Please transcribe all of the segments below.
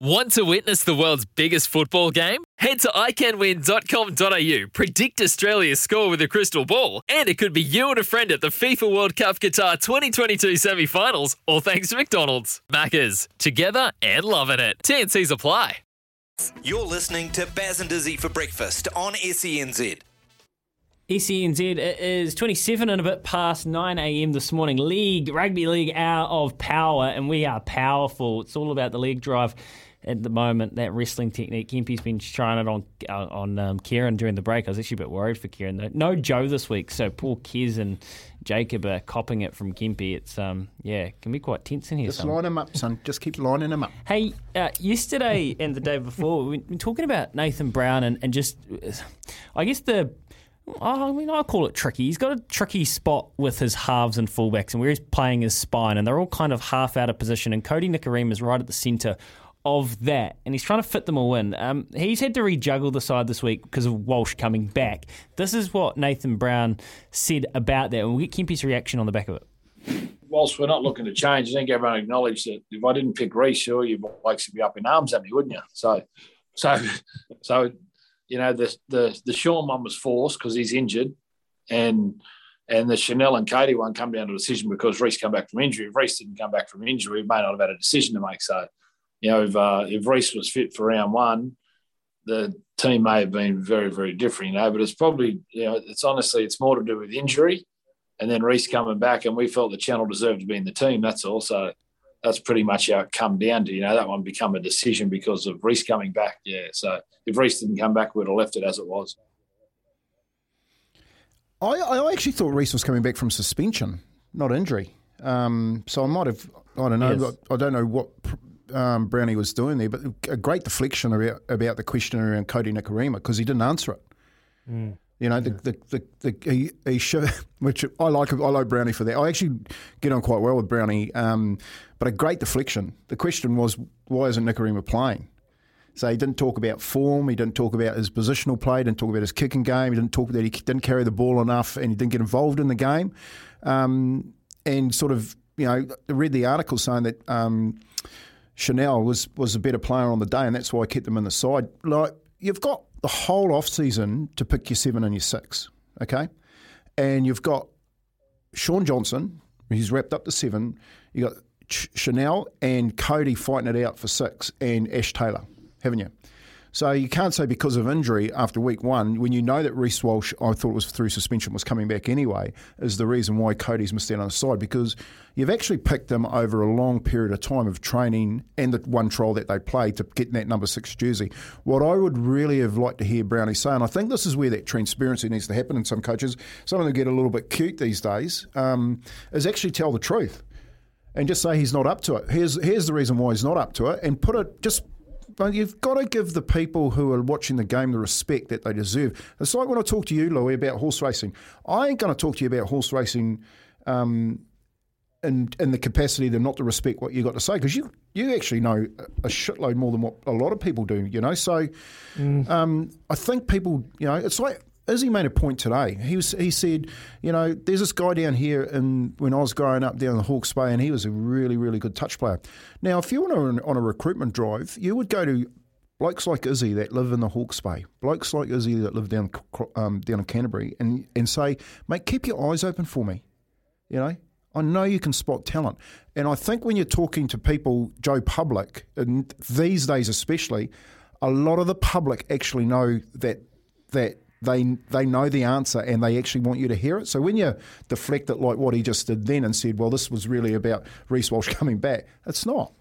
Want to witness the world's biggest football game? Head to iCanWin.com.au, predict Australia's score with a crystal ball, and it could be you and a friend at the FIFA World Cup Qatar 2022 semi finals, all thanks to McDonald's. Maccas, together and loving it. TNC's apply. You're listening to Baz and Dizzy for breakfast on SENZ. SENZ it is 27 and a bit past 9 a.m. this morning. League, Rugby League hour of power, and we are powerful. It's all about the leg drive at the moment. That wrestling technique. Kempy's been trying it on uh, on um, Kieran during the break. I was actually a bit worried for Kieran. Though. No Joe this week, so poor Kez and Jacob are copping it from Kempy. It's um yeah, can be quite tense in here. Just some. line them up, son. Just keep lining them up. Hey, uh, yesterday and the day before, we've been talking about Nathan Brown and, and just, I guess the, I mean, I call it tricky. He's got a tricky spot with his halves and fullbacks and where he's playing his spine, and they're all kind of half out of position. And Kodi Nikorima is right at the centre of that, and he's trying to fit them all in. Um, he's had to rejuggle the side this week because of Walsh coming back. This is what Nathan Brown said about that, and we'll get Kempy's reaction on the back of it. whilst we're not looking to change, I think everyone acknowledged that if I didn't pick Reece, sure, you blokes would be up in arms at me, wouldn't you? So, so, so, you know, the the the Shaun one was forced because he's injured, and and the Chanel and Katie one come down to a decision because Reece come back from injury. If Reece didn't come back from injury, we may not have had a decision to make. So, you know, if uh, if Reece was fit for round one, the team may have been very very different. You know, but it's probably you know, it's honestly it's more to do with injury and then Reece coming back, and we felt the Chanel deserved to be in the team. That's all. So that's pretty much how it come down to. You know, that one become a decision because of Reece coming back. Yeah. So if Reece didn't come back, we'd have left it as it was. I, I actually thought Reece was coming back from suspension, not injury. Um, so I might have, I don't know, Yes. I don't know what um, Brownie was doing there, but a great deflection about, about the question around Kodi Nikorima because he didn't answer it. You know, the, the, the, the, he, he should, which I like. I like Brownie for that. I actually get on quite well with Brownie, um, but a great deflection. The question was, why isn't Nikorima playing? So he didn't talk about form. He didn't talk about his positional play. He didn't talk about his kicking game. He didn't talk that he didn't carry the ball enough, and he didn't get involved in the game. Um, and sort of, you know, I read the article saying that um, Chanel was was a better player on the day, and that's why I kept him in the side. Like you've got the whole off season to pick your seven and your six, okay, and you've got Shaun Johnson, he's wrapped up the seven. You got Ch- Chanel and Kodi fighting it out for six, and Ash Taylor, haven't you? So you can't say because of injury after week one, when you know that Reece Walsh, I thought it was through suspension, was coming back anyway, is the reason why Kodi's missed out on the side because you've actually picked them over a long period of time of training and the one trial that they played to get that number six jersey. What I would really have liked to hear Brownie say, and I think this is where that transparency needs to happen in some coaches, some of them get a little bit cute these days, um, is actually tell the truth and just say he's not up to it. Here's here's the reason why he's not up to it, and put it just. But you've got to give the people who are watching the game the respect that they deserve. It's like when I talk to you, Louis, about horse racing. I ain't going to talk to you about horse racing um, in, in the capacity to not to respect what you got to say because you you actually know a shitload more than what a lot of people do. You know, so um, I think people, you know, it's like Izzy made a point today. He was he said, you know, there's this guy down here, and when I was growing up down in the Hawke's Bay, and he was a really really good touch player. Now, if you were on, on a recruitment drive, you would go to blokes like Izzy that live in the Hawke's Bay, blokes like Izzy that live down um, down in Canterbury, and and say, mate, keep your eyes open for me. You know, I know you can spot talent. And I think when you're talking to people, Joe Public, and these days especially, a lot of the public actually know that that they they know the answer and they actually want you to hear it. So when you deflect it like what he just did then and said, well, this was really about Reece Walsh coming back, it's not.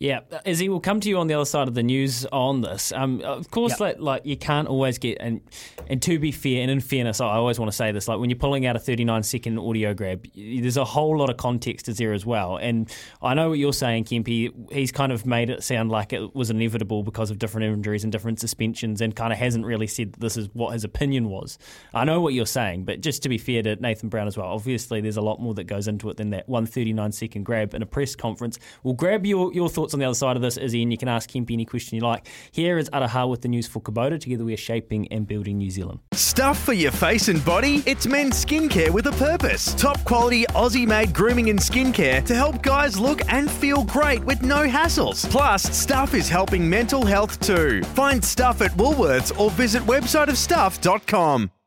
Yeah, Izzy, we'll come to you on the other side of the news on this. Um, of course, Yep. like, like you can't always get and and to be fair, and in fairness, I always want to say this: like when you're pulling out a 39 second audio grab, there's a whole lot of context is there as well. And I know what you're saying, Kempy. He's kind of made it sound like it was inevitable because of different injuries and different suspensions, and kind of hasn't really said that this is what his opinion was. I know what you're saying, but just to be fair to Nathan Brown as well, obviously there's a lot more that goes into it than that one 39 second grab in a press conference. We'll grab your, your thoughts on the other side of this, Izzy, and you can ask Kempy any question you like. Here is Araha with the news for Kubota. Together we are shaping and building New Zealand. Stuff for your face and body? It's men's skincare with a purpose. Top quality Aussie made grooming and skincare to help guys look and feel great with no hassles. Plus, Stuff is helping mental health too. Find Stuff at Woolworths or visit websiteofstuff.com.